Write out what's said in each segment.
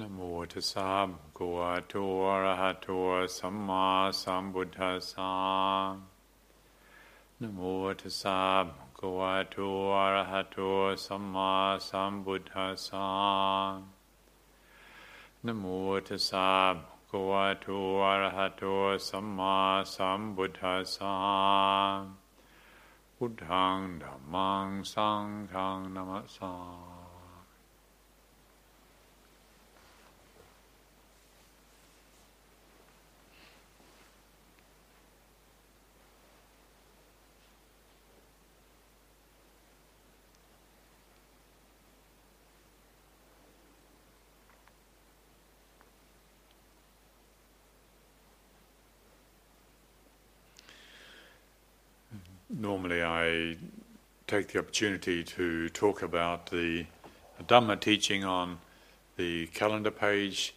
นะโมตัสสะภะคะวะโตอะระหะโตสัมมาสัมพุทธัสสะนะโมตัสสะภะคะวะโตอะระหะโตสัมมาสัมพุทธัสสะนะโมตัสสะภะคะวะโตอะระหะโตสัมมาสัมพุทธัสสะพุทธังธัมมังสังฆังนัมสสา take the opportunity to talk about the Dhamma teaching on the calendar page,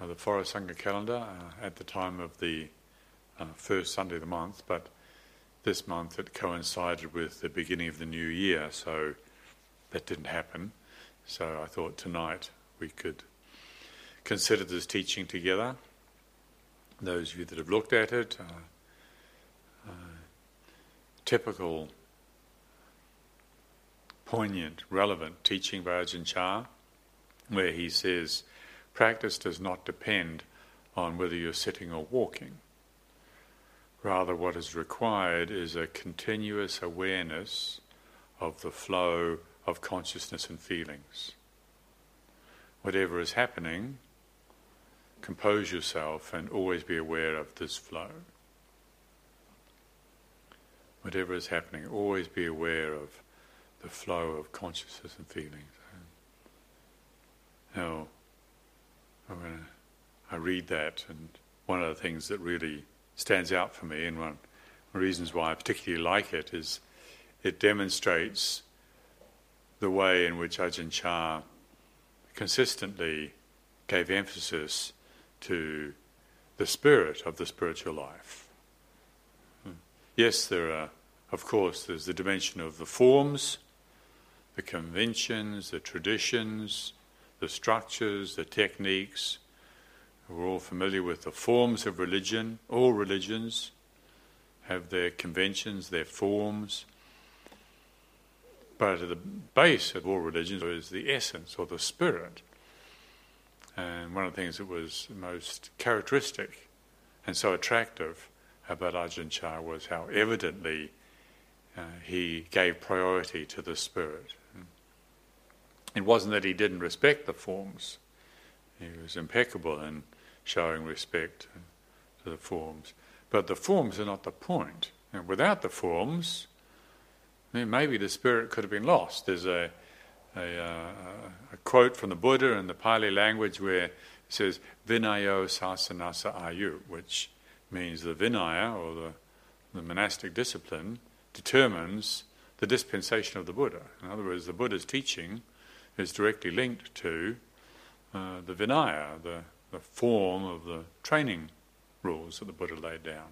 uh, the Forest Sangha calendar, uh, at the time of the uh, first Sunday of the month, but this month it coincided with the beginning of the new year, so that didn't happen. So I thought tonight we could consider this teaching together. Those of you that have looked at it, uh, uh, typical, poignant, relevant teaching by Ajahn Chah, where he says, practice does not depend on whether you're sitting or walking. Rather, what is required is a continuous awareness of the flow of consciousness and feelings. Whatever is happening, compose yourself and always be aware of this flow whatever is happening, always be aware of the flow of consciousness and feelings. Now, I read that, and one of the things that really stands out for me, and one of the reasons why I particularly like it, is it demonstrates the way in which Ajahn Chah consistently gave emphasis to the spirit of the spiritual life. Hmm. Yes, there are of course, there's the dimension of the forms, the conventions, the traditions, the structures, the techniques. We're all familiar with the forms of religion. All religions have their conventions, their forms. But at the base of all religions is the essence or the spirit. And one of the things that was most characteristic and so attractive about Ajahn Chah was how evidently uh, he gave priority to the spirit. It wasn't that he didn't respect the forms, he was impeccable in showing respect to the forms. But the forms are not the point. And without the forms, maybe the spirit could have been lost. There's a, a, uh, a quote from the Buddha in the Pali language where it says, Vinayo sasanassa ayu, which means the Vinaya or the, the monastic discipline determines the dispensation of the Buddha. In other words, the Buddha's teaching is directly linked to uh, the Vinaya, the, the form of the training rules that the Buddha laid down.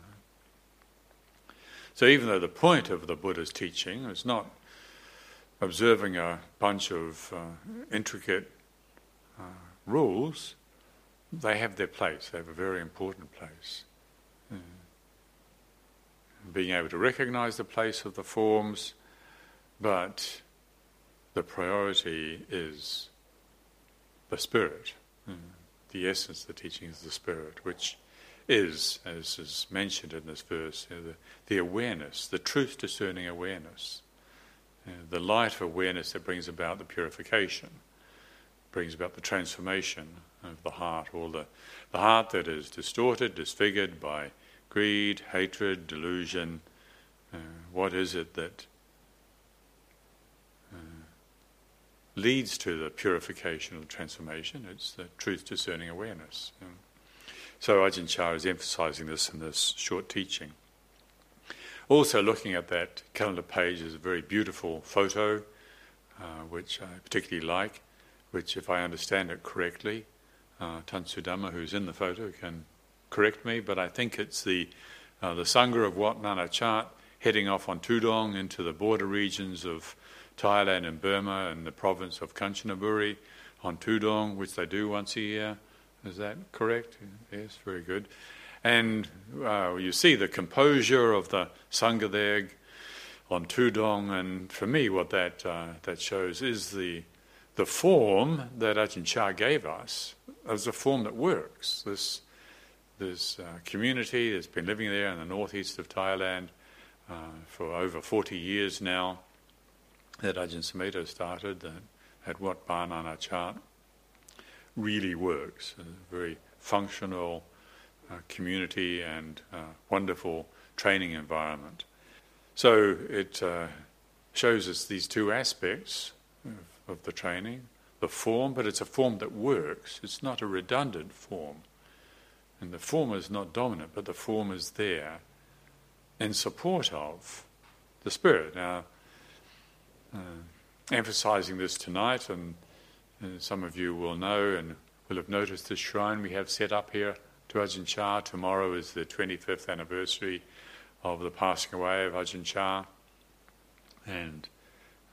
So, even though the point of the Buddha's teaching is not observing a bunch of uh, intricate uh, rules, they have their place, they have a very important place being able to recognize the place of the forms, but the priority is the spirit. Mm. The essence of the teaching is the spirit, which is, as is mentioned in this verse, you know, the, the, awareness, the truth discerning awareness, you know, the light of awareness that brings about the purification, brings about the transformation of the heart, all the, the heart that is distorted, disfigured by greed, hatred, delusion. Uh, what is it that uh, leads to the purification or transformation? It's the truth discerning awareness. So Ajahn Chah is emphasizing this in this short teaching. Also, looking at that calendar page is a very beautiful photo, uh, which I particularly like, which, if I understand it correctly, uh, Tan who's in the photo, can correct me, but I think it's the, uh, the Sangha of Wat Nana Chat heading off on Tudong into the border regions of Thailand and Burma and the province of Kanchanaburi on Tudong, which they do once a year. Is that correct? Yes, very good. And uh, you see the composure of the Sangha there on Tudong, and for me, what that uh, that shows is the the form that Ajahn Chah gave us as a form that works. This this uh, community that's been living there in the northeast of Thailand uh, for over 40 years now, that Ajahn Sumedho started that at Wat Nanachat, really works. A very functional uh, community and uh, wonderful training environment. So it uh, shows us these two aspects of, of the training the form, but it's a form that works. It's not a redundant form. And the form is not dominant, but the form is there in support of the spirit. Now, uh, emphasizing this tonight, and, and, some of you will know and will have noticed this shrine we have set up here to Ajahn Chah. Tomorrow is the 25th anniversary of the passing away of Ajahn Chah. And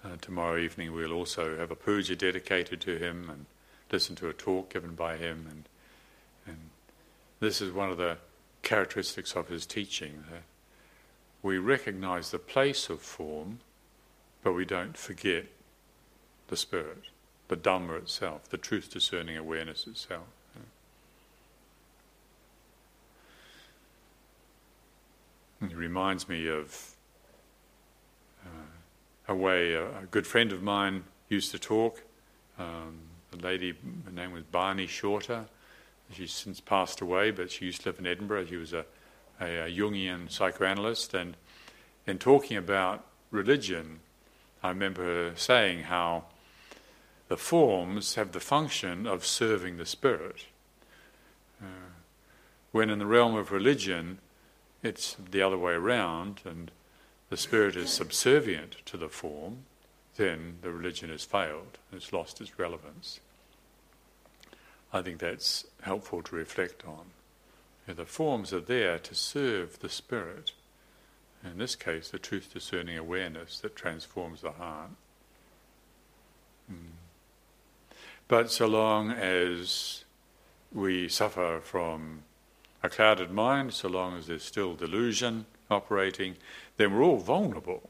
uh, tomorrow evening we'll also have a puja dedicated to him and listen to a talk given by him. And, and this is one of the characteristics of his teaching that we recognize the place of form, but we don't forget the spirit, the Dhamma itself, the truth discerning awareness itself. It reminds me of uh, a way a, a, good friend of mine used to talk. Um, a lady, her name was Bani Shorter. She's since passed away, but she used to live in Edinburgh. She was a, a, a Jungian psychoanalyst, and in talking about religion, I remember her saying how the forms have the function of serving the spirit. Uh, when in the realm of religion, it's the other way around, and the spirit is subservient to the form, then the religion has failed, it's lost its relevance. I think that's helpful to reflect on. The forms are there to serve the spirit. In this case, the truth discerning awareness that transforms the heart. Mm. But so long as we suffer from a clouded mind, so long as there's still delusion operating, then we're all vulnerable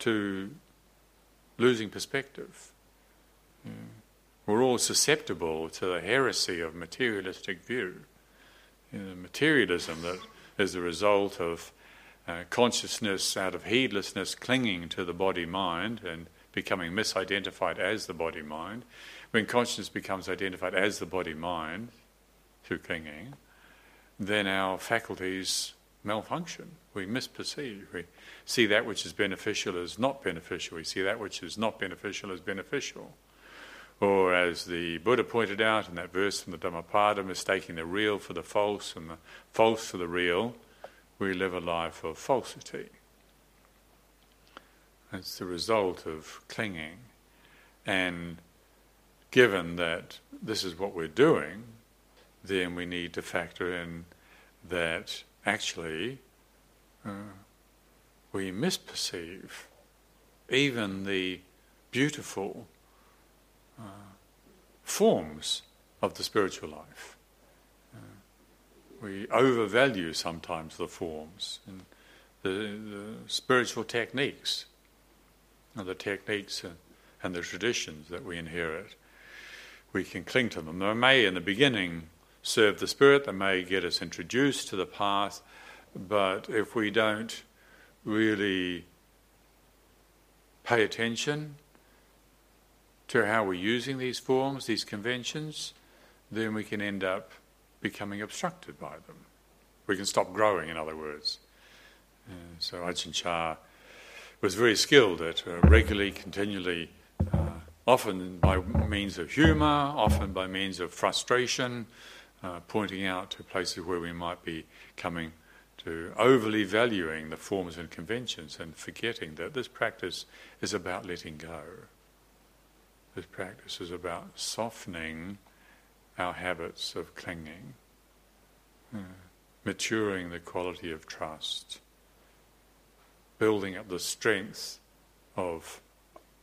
to losing perspective. Yeah. We're all susceptible to the heresy of materialistic view. You know, materialism that is the result of uh, consciousness out of heedlessness clinging to the body mind and becoming misidentified as the body mind. When consciousness becomes identified as the body mind through clinging, then our faculties malfunction. We misperceive. We see that which is beneficial as not beneficial. We see that which is not beneficial as beneficial. Or, as the Buddha pointed out in that verse from the Dhammapada, mistaking the real for the false and the false for the real, we live a life of falsity. It's the result of clinging. And given that this is what we're doing, then we need to factor in that actually uh, we misperceive even the beautiful uh, forms of the spiritual life we overvalue sometimes the forms and the, the spiritual techniques, and the techniques and the traditions that we inherit. We can cling to them. They may, in the beginning, serve the spirit, they may get us introduced to the path, but if we don't really pay attention to how we're using these forms, these conventions, then we can end up becoming obstructed by them. We can stop growing, in other words. Uh, so Ajahn Chah was very skilled at uh, regularly, continually, uh, often by means of humour, often by means of frustration, uh, pointing out to places where we might be coming to overly valuing the forms and conventions and forgetting that this practice is about letting go. This practice is about softening our habits of clinging, uh, maturing the quality of trust, building up the strength of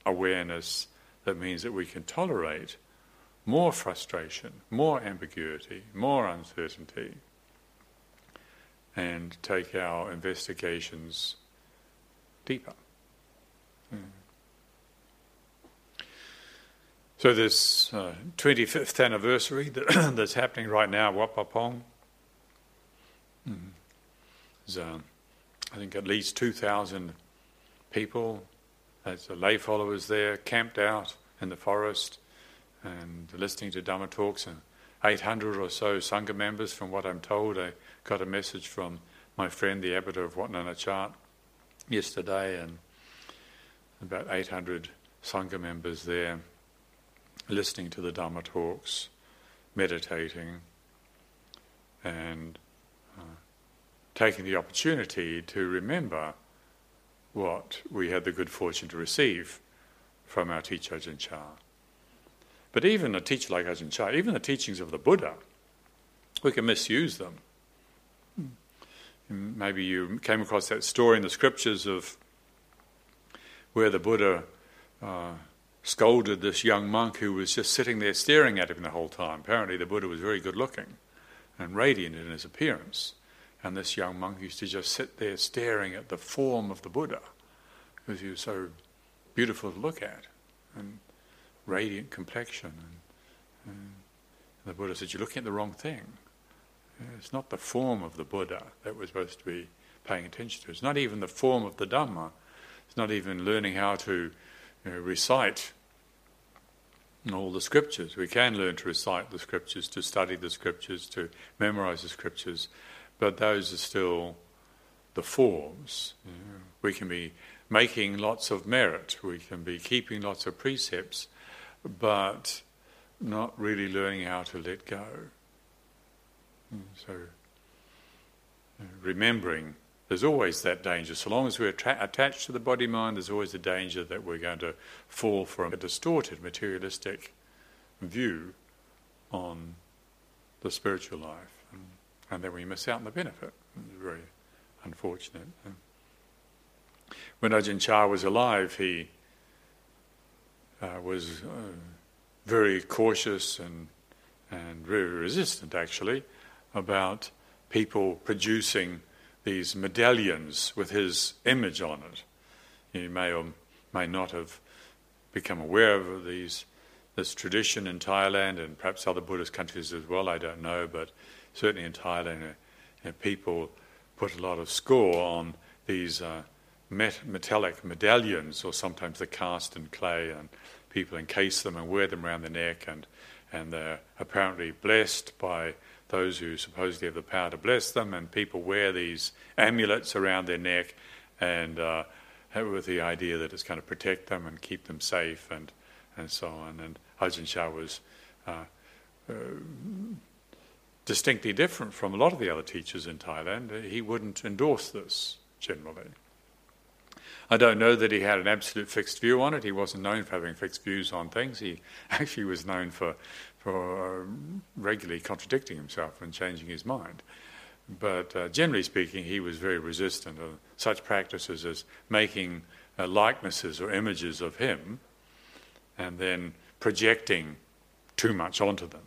awareness that means that we can tolerate more frustration, more ambiguity, more uncertainty, and take our investigations deeper. So this uh, 25th anniversary that that's happening right now, Wat Pah Pong, mm, is, uh, I think at least 2,000 people, as the lay followers there, camped out in the forest and listening to Dhamma talks. And 800 or so Sangha members, from what I'm told, I got a message from my friend, the abbot of Wat Nanachat, yesterday, and about 800 Sangha members there listening to the Dhamma talks, meditating, and uh, taking the opportunity to remember what we had the good fortune to receive from our teacher Ajahn Chah. But even a teacher like Ajahn Chah, even the teachings of the Buddha, we can misuse them. Maybe you came across that story in the scriptures of where the Buddha uh, scolded this young monk who was just sitting there staring at him the whole time. Apparently, the Buddha was very good looking and radiant in his appearance. And this young monk used to just sit there staring at the form of the Buddha because he was so beautiful to look at and radiant complexion. And, and the Buddha said, You're looking at the wrong thing. It's not the form of the Buddha that we're supposed to be paying attention to. It's not even the form of the Dhamma. It's not even learning how to you know, recite all the scriptures. We can learn to recite the scriptures, to study the scriptures, to memorize the scriptures, but those are still the forms. You know. We can be making lots of merit, we can be keeping lots of precepts, but not really learning how to let go. Mm, so, uh, remembering there's always that danger. So long as we're tra- attached to the body mind, there's always the danger that we're going to fall for a distorted, materialistic view on the spiritual life. And, and then we miss out on the benefit. It's very unfortunate. When Ajahn Chah was alive, he uh, was uh, very cautious and, and very resistant, actually, about people producing these medallions with his image on it. You may or may not have become aware of these this tradition in Thailand and perhaps other Buddhist countries as well. I don't know, but certainly in Thailand, uh, people put a lot of score on these uh, met- metallic medallions, or sometimes they're cast in clay, and people encase them and wear them around the neck, and and they're apparently blessed by those who supposedly have the power to bless them, and people wear these amulets around their neck, and uh, with the idea that it's going to protect them and keep them safe, and and so on. And Ajahn Chah was uh, uh, distinctly different from a lot of the other teachers in Thailand. He wouldn't endorse this generally. I don't know that he had an absolute fixed view on it. He wasn't known for having fixed views on things. He actually was known for for regularly contradicting himself and changing his mind. But uh, generally speaking, he was very resistant of such practices as making uh, likenesses or images of him and then projecting too much onto them.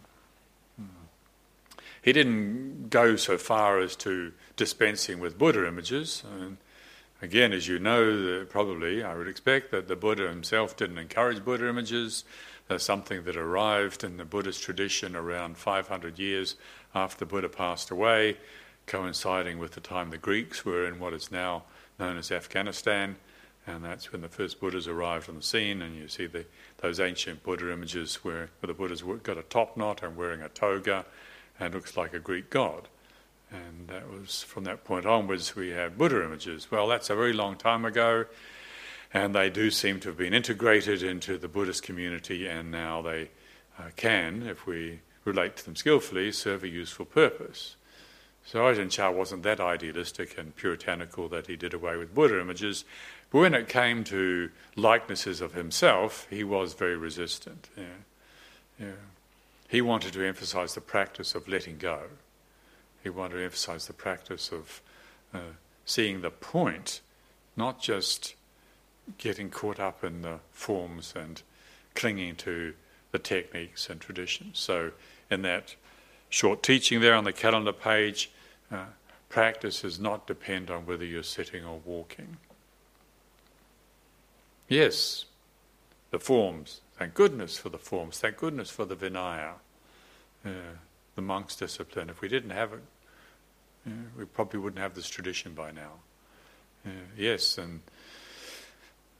He didn't go so far as to dispensing with Buddha images. And again, as you know, probably I would expect that the Buddha himself didn't encourage Buddha images Uh, something that arrived in the Buddhist tradition around 500 years after Buddha passed away, coinciding with the time the Greeks were in what is now known as Afghanistan. And that's when the first Buddhas arrived on the scene, and you see the, those ancient Buddha images where, where the Buddha's got a top knot and wearing a toga and looks like a Greek god. And that was from that point onwards we had Buddha images. Well, that's a very long time ago and they do seem to have been integrated into the Buddhist community, and now they uh, can, if we relate to them skillfully, serve a useful purpose. So Ajahn Chah wasn't that idealistic and puritanical that he did away with Buddha images, but when it came to likenesses of himself, he was very resistant. Yeah. Yeah. He wanted to emphasize the practice of letting go. He wanted to emphasize the practice of uh, seeing the point, not just getting caught up in the forms and clinging to the techniques and traditions. So, in that short teaching there on the calendar page, uh, practice does not depend on whether you're sitting or walking. Yes, the forms. Thank goodness for the forms. Thank goodness for the Vinaya, uh, the monk's discipline. If we didn't have it, uh, we probably wouldn't have this tradition by now. Uh, yes, and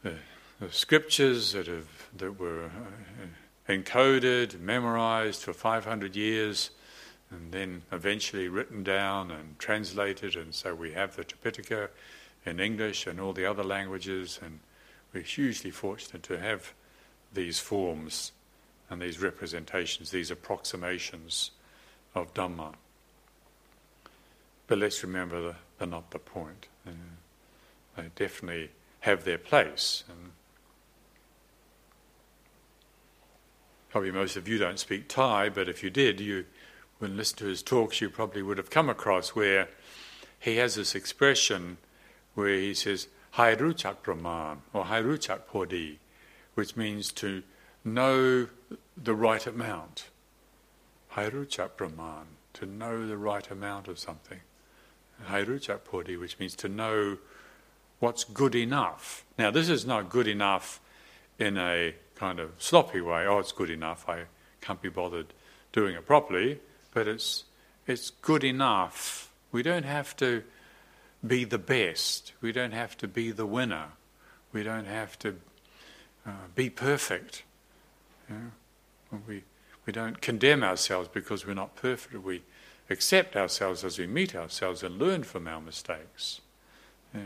the, the, scriptures that have that were uh, encoded, memorized for 500 years, and then eventually written down and translated, and so we have the Tripitaka in English and all the other languages, and we're hugely fortunate to have these forms and these representations, these approximations of Dhamma. But let's remember that they're not the point. Uh, they definitely have their place. And probably most of you don't speak Thai, but if you did, you when listen to his talks, you probably would have come across where he has this expression where he says, Hai praman, or Hai podi, which means to know the right amount. Hai praman, to know the right amount of something. Hai podi, which means to know what's good enough. Now, this is not good enough in a kind of sloppy way. Oh, it's good enough. I can't be bothered doing it properly. But it's it's good enough. We don't have to be the best. We don't have to be the winner. We don't have to uh, be perfect. We we don't condemn ourselves because we're not perfect. We accept ourselves as we meet ourselves and learn from our mistakes. Yeah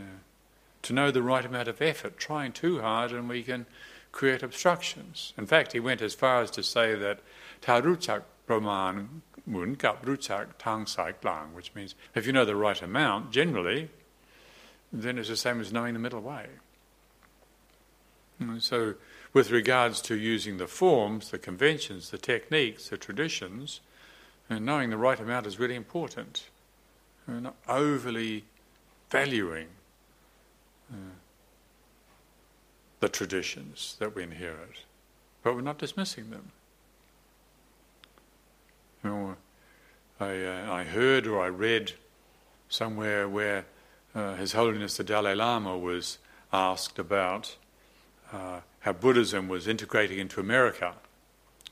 to know the right amount of effort. Trying too hard and we can create obstructions. In fact, he went as far as to say that taruchak praman mun kap ruchak tang sai klang, which means if you know the right amount, generally, then it's the same as knowing the middle way. And so, with regards to using the forms, the conventions, the techniques, the traditions, and knowing the right amount is really important. We're not overly valuing the traditions that we inherit, but we're not dismissing them. You know, I, uh, I heard or I read somewhere where uh, His Holiness the Dalai Lama was asked about uh, how Buddhism was integrating into America,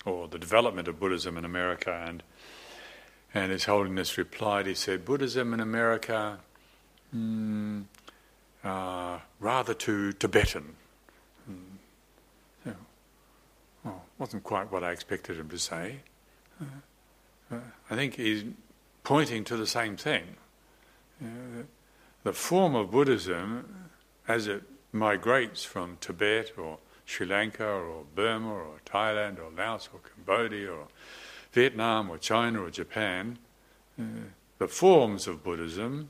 or the development of Buddhism in America, and and His Holiness replied. He said, "Buddhism in America, mm, uh, rather to Tibetan. Mm. So, well, wasn't quite what I expected him to say. Uh, uh, I think he's pointing to the same thing. the form of Buddhism, as it migrates from Tibet or Sri Lanka or Burma or Thailand or Laos or Cambodia or Vietnam or China or Japan, uh, the forms of Buddhism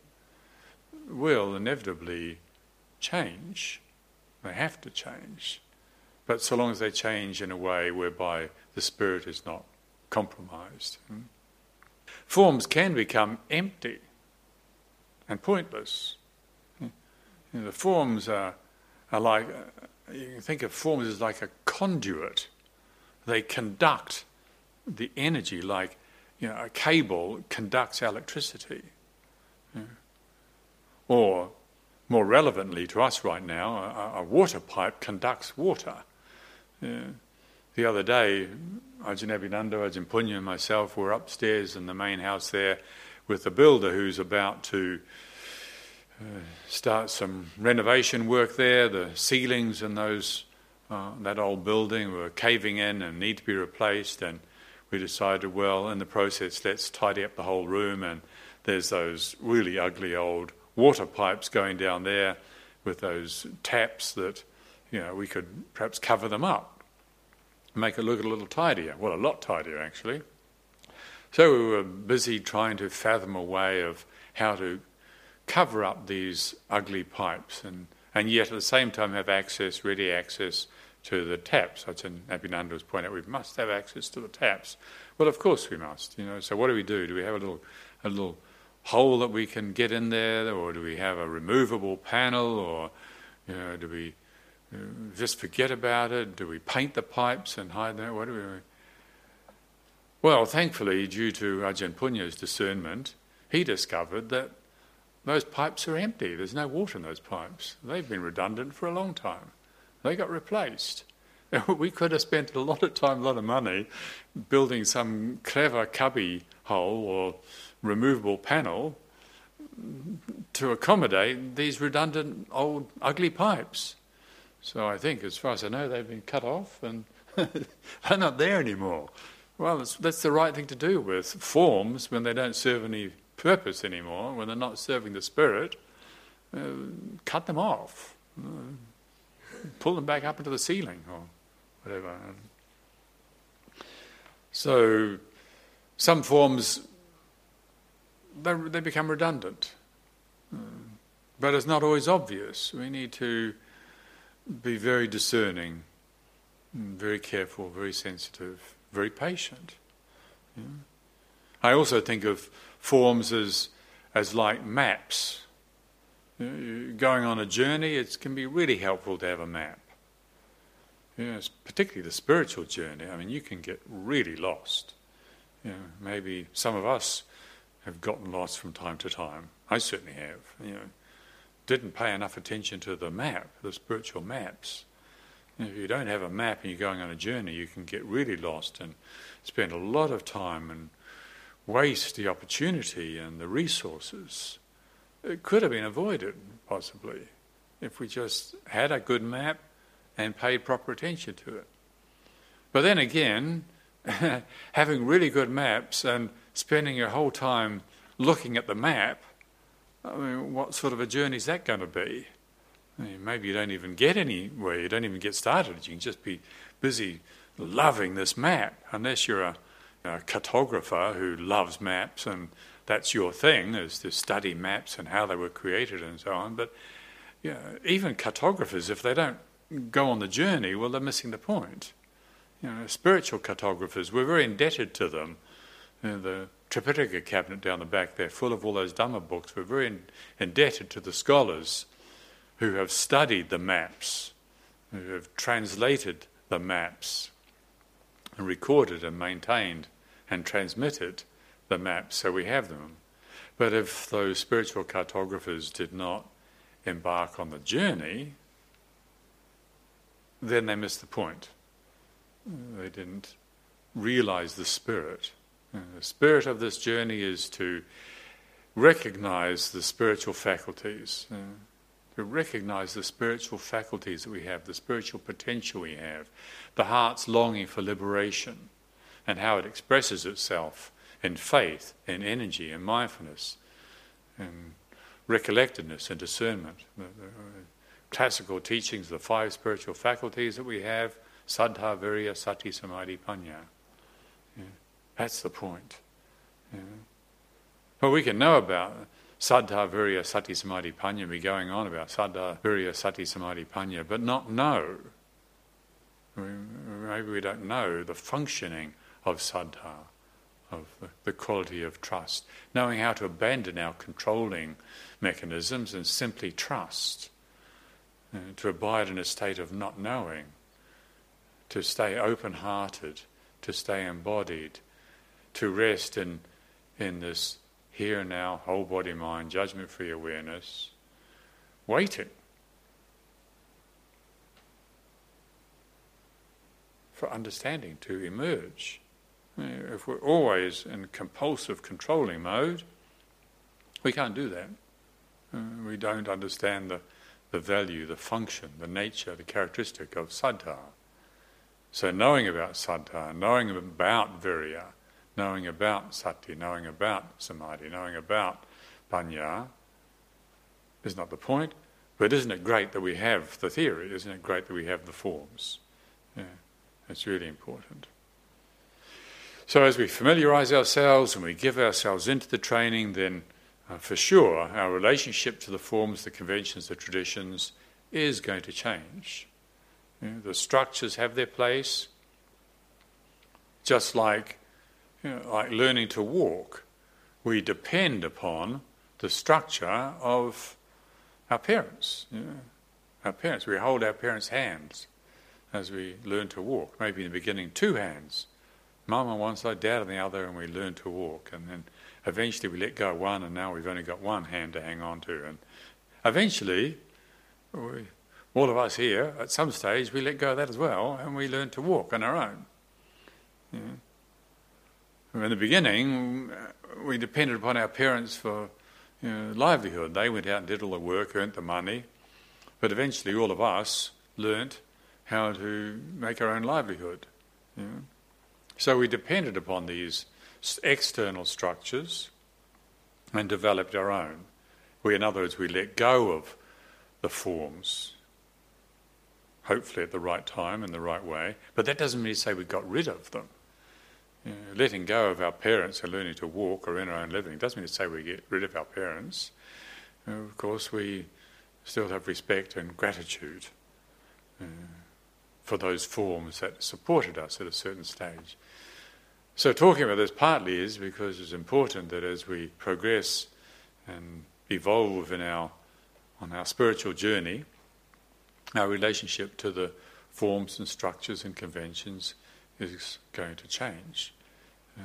will inevitably change. They have to change. But so long as they change in a way whereby the spirit is not compromised. Hmm? Forms can become empty and pointless. Hmm? You know, the forms are, are like, uh, you can think of forms as like a conduit. They conduct the energy like you know, a cable conducts electricity. Yeah. Or more relevantly to us right now, a, a water pipe conducts water. Yeah. The other day, Ajahn Abhinando, Ajahn Punya, and myself were upstairs in the main house there with the builder who's about to uh, start some renovation work there. The ceilings in those uh, that old building were caving in and need to be replaced, and we decided, well, in the process, let's tidy up the whole room. And there's those really ugly old water pipes going down there with those taps that, you know, we could perhaps cover them up, make it look a little tidier. Well, a lot tidier, actually. So we were busy trying to fathom a way of how to cover up these ugly pipes and, and yet at the same time have access, ready access to the taps. Ajahn Abhinando was pointing out, we must have access to the taps. Well, of course we must, you know. So what do we do? Do we have a little, a little hole that we can get in there, or do we have a removable panel, or you know, do we uh, just forget about it? Do we paint the pipes and hide them? What do we? Well, thankfully, due to Ajahn Punya's discernment, he discovered that those pipes are empty. There's no water in those pipes. They've been redundant for a long time. They got replaced. We could have spent a lot of time, a lot of money building some clever cubby hole or removable panel to accommodate these redundant old ugly pipes. So I think, as far as I know, they've been cut off and they're not there anymore. Well, that's the right thing to do with forms when they don't serve any purpose anymore, when they're not serving the spirit. Uh, cut them off, uh, pull them back up into the ceiling or whatever. So, some forms they, they become redundant, uh, but it's not always obvious. We need to be very discerning, very careful, very sensitive, very patient. Yeah. I also think of forms as, as like maps. Going on a journey, it can be really helpful to have a map. You know, particularly the spiritual journey. I mean, you can get really lost. You know, maybe some of us have gotten lost from time to time. I certainly have. You know, didn't pay enough attention to the map, the spiritual maps. if you don't have a map and you're going on a journey, you can get really lost and spend a lot of time and waste the opportunity and the resources. It could have been avoided, possibly, if we just had a good map and paid proper attention to it. But then again, having really good maps and spending your whole time looking at the map I mean, what sort of a journey is that going to be? I mean, maybe you don't even get anywhere, you don't even get started. You can just be busy loving this map, unless you're a, a cartographer who loves maps and that's your thing, is to study maps and how they were created and so on. But you know, even cartographers, if they don't go on the journey, well, they're missing the point. You know, spiritual cartographers, we're very indebted to them. You know, the Tripitaka cabinet down the back there, full of all those Dhamma books. We're very in, indebted to the scholars who have studied the maps, who have translated the maps, and recorded and maintained and transmitted the maps, so we have them. But if those spiritual cartographers did not embark on the journey, then they missed the point. They didn't realize the spirit. The spirit of this journey is to recognize the spiritual faculties, uh, to recognize the spiritual faculties that we have, the spiritual potential we have, the heart's longing for liberation, and how it expresses itself in faith, in energy, in mindfulness, in recollectedness and discernment. Uh, classical teachings, of the five spiritual faculties that we have, saddha, virya, sati, samadhi, panya. That's the point. Yeah. Well, we can know about Saddha Virya Sati Samadhi Panya, be going on about Saddha Virya Sati Samadhi Panya, but not know. Maybe we don't know the functioning of Saddha, of the, the quality of trust. Knowing how to abandon our controlling mechanisms and simply trust. Uh, to abide in a state of not knowing. To stay open hearted. To stay embodied to rest in, in this here and now, whole body mind, judgment free awareness, waiting for understanding to emerge. If we're always in compulsive controlling mode, we can't do that. Uh, we don't understand the, the value, the function, the nature, the characteristic of saddha. So knowing about saddha, knowing about virya, knowing about sati, knowing about samadhi, knowing about panya is not the point. But isn't it great that we have the theory? Isn't it great that we have the forms? Yeah, it's really important. So, as we familiarize ourselves and we give ourselves into the training, then uh, for sure our relationship to the forms, the conventions, the traditions is going to change. The structures have their place, just like you know, like learning to walk, we depend upon the structure of our parents. You know. our parents. We hold our parents' hands as we learn to walk. Maybe in the beginning, two hands. Mum on one side, dad on the other, and we learn to walk. And then eventually we let go one, and now we've only got one hand to hang on to. And eventually, we, all of us here, at some stage, we let go of that as well, and we learn to walk on our own. Yeah. In the beginning, uh, we depended upon our parents for you know, livelihood. They went out and did all the work, earned the money, but eventually all of us learnt how to make our own livelihood. You know? So we depended upon these external structures and developed our own. We, in other words, we let go of the forms, hopefully at the right time and the right way. But that doesn't mean to say we got rid of them. Letting go of our parents and learning to walk or in our own living doesn't mean to say we get rid of our parents. You know, of course, we still have respect and gratitude uh, for those forms that supported us at a certain stage. So, talking about this partly is because it's important that as we progress and evolve in our on our spiritual journey, our relationship to the forms and structures and conventions is going to change. Uh,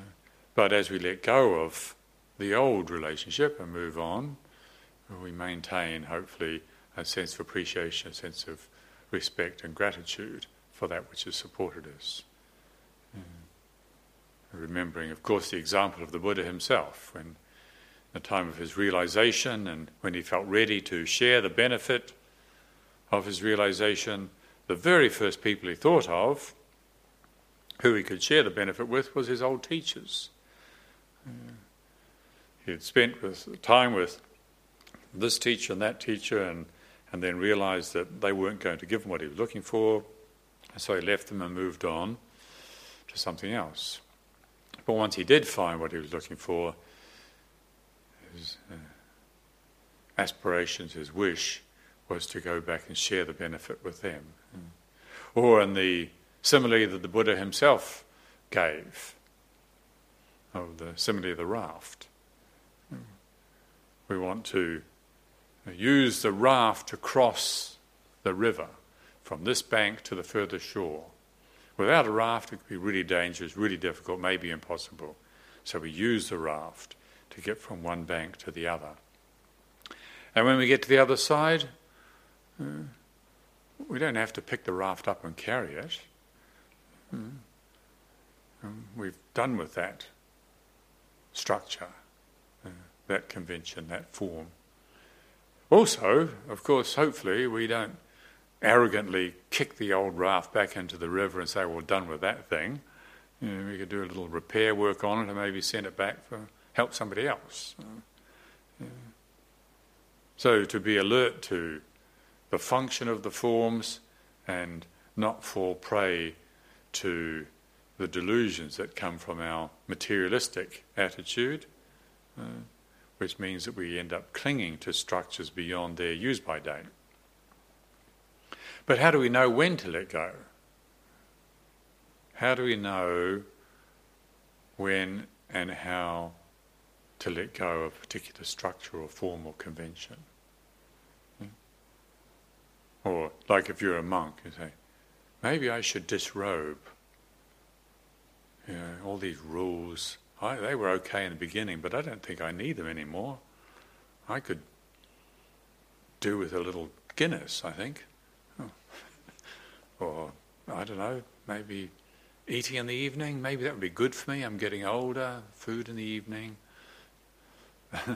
but as we let go of the old relationship and move on, we maintain, hopefully, a sense of appreciation, a sense of respect and gratitude for that which has supported us. Uh, remembering, of course, the example of the Buddha himself, when the time of his realization and when he felt ready to share the benefit of his realization, the very first people he thought of who he could share the benefit with was his old teachers. Uh, he had spent with, time with this teacher and that teacher and, and then realized that they weren't going to give him what he was looking for, so he left them and moved on to something else. But once he did find what he was looking for, his uh, aspirations, his wish, was to go back and share the benefit with them. Mm. Or in the simile that the Buddha himself gave, of the simile of the raft. We want to use the raft to cross the river from this bank to the further shore. Without a raft, it could be really dangerous, really difficult, maybe impossible. So we use the raft to get from one bank to the other. And when we get to the other side, uh, we don't have to pick the raft up and carry it. Mm. Um, we've done with that structure, uh, that convention, that form. Also, of course, hopefully, we don't arrogantly kick the old raft back into the river and say, well, done with that thing. You know, we could do a little repair work on it and maybe send it back for help somebody else. Uh, yeah. So to be alert to the function of the forms and not fall prey to the delusions that come from our materialistic attitude, uh, which means that we end up clinging to structures beyond their use by date. But how do we know when to let go? How do we know when and how to let go of a particular structure or form or convention? Or, like if you're a monk, you say, maybe I should disrobe. You know, all these rules, I, they were okay in the beginning, but I don't think I need them anymore. I could do with a little Guinness, I think. Oh. or, I don't know, maybe eating in the evening, maybe that would be good for me. I'm getting older, food in the evening.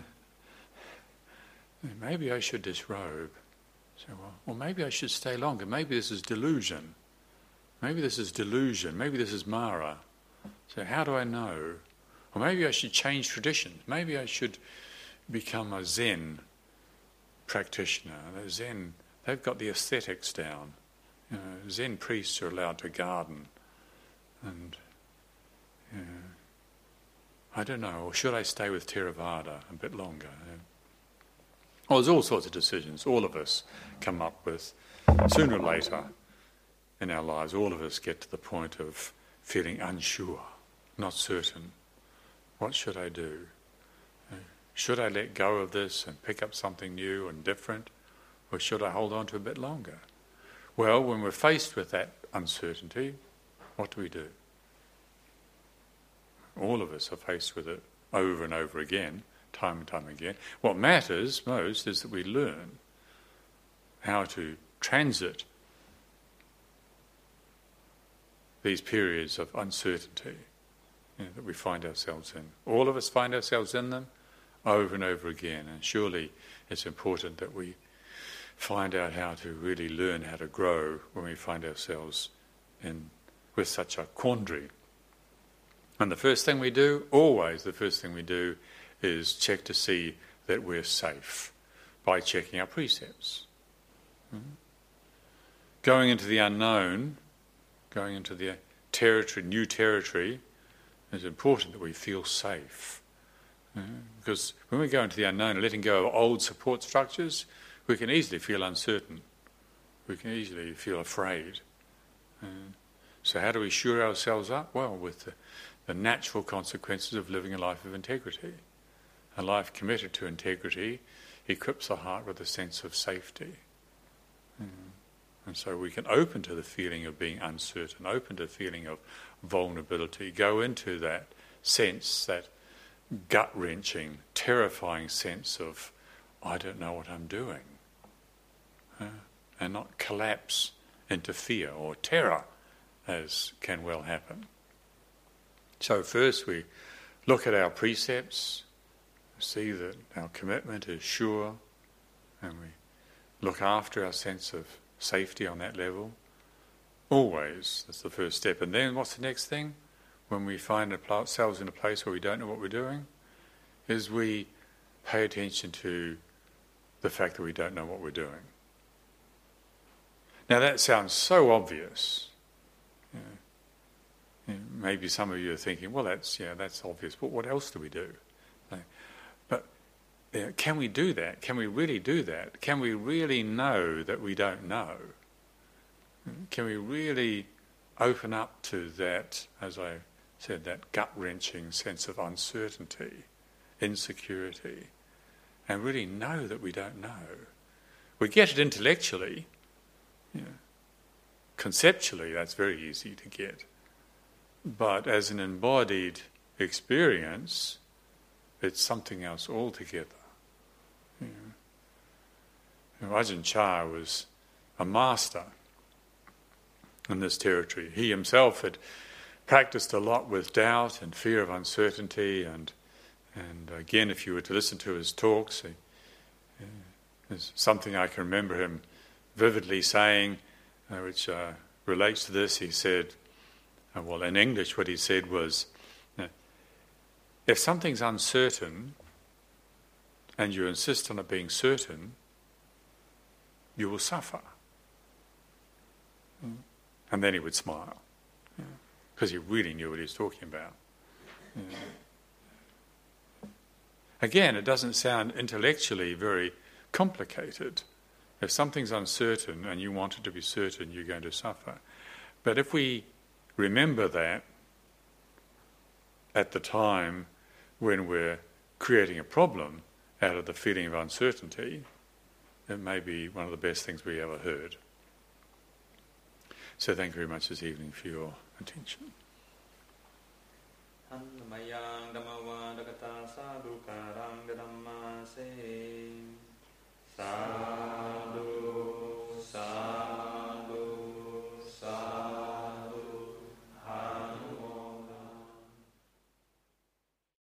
maybe I should disrobe. So, well, well, maybe I should stay longer. Maybe this is delusion. Maybe this is delusion. Maybe this is Mara. So, how do I know? Or maybe I should change traditions. Maybe I should become a Zen practitioner. Zen, they've got the aesthetics down. You know, Zen priests are allowed to garden. And you know, I don't know, or should I stay with Theravada a bit longer? Well, there's all sorts of decisions all of us come up with sooner or later in our lives, all of us get to the point of feeling unsure, not certain. What should I do? Should I let go of this and pick up something new and different? Or should I hold on to a bit longer? Well, when we're faced with that uncertainty, what do we do? All of us are faced with it over and over again, time and time again. What matters most is that we learn how to transit these periods of uncertainty you know, that we find ourselves in. All of us find ourselves in them over and over again, and surely it's important that we find out how to really learn how to grow when we find ourselves in with such a quandary. And the first thing we do, always the first thing we do, is check to see that we're safe by checking our precepts. Mm-hmm. Going into the unknown, going into the territory, new territory, it's important that we feel safe. Mm-hmm. Because when we go into the unknown and letting go of old support structures, we can easily feel uncertain. We can easily feel afraid. Mm-hmm. So, how do we shore ourselves up? Well, with the, the natural consequences of living a life of integrity. A life committed to integrity equips the heart with a sense of safety. Mm. And so we can open to the feeling of being uncertain, open to the feeling of vulnerability, go into that sense, that gut wrenching, terrifying sense of, I don't know what I'm doing. And not collapse into fear or terror, as can well happen. So, first we look at our precepts, see that our commitment is sure, and we look after our sense of safety on that level. Always, that's the first step. And then what's the next thing? When we find ourselves in a place where we don't know what we're doing, is we pay attention to the fact that we don't know what we're doing. Now that sounds so obvious. Maybe some of you are thinking, well, that's yeah, that's obvious. But what else do we do? Can we do that? Can we really do that? Can we really know that we don't know? Can we really open up to that, as I said, that gut wrenching sense of uncertainty, insecurity, and really know that we don't know? We get it intellectually. Conceptually, that's very easy to get. But as an embodied experience, it's something else altogether. Ajahn Chah was a master in this territory. He himself had practiced a lot with doubt and fear of uncertainty, and and again, if you were to listen to his talks, he, uh, there's something I can remember him vividly saying, uh, which uh, relates to this. He said, uh, well, in English, what he said was, if something's uncertain and you insist on it being certain, you will suffer. Mm. And then he would smile because he really knew what he was talking about. Again, it doesn't sound intellectually very complicated. If something's uncertain and you want it to be certain, you're going to suffer. But if we remember that at the time when we're creating a problem out of the feeling of uncertainty, it may be one of the best things we ever heard. So thank you very much this evening for your attention.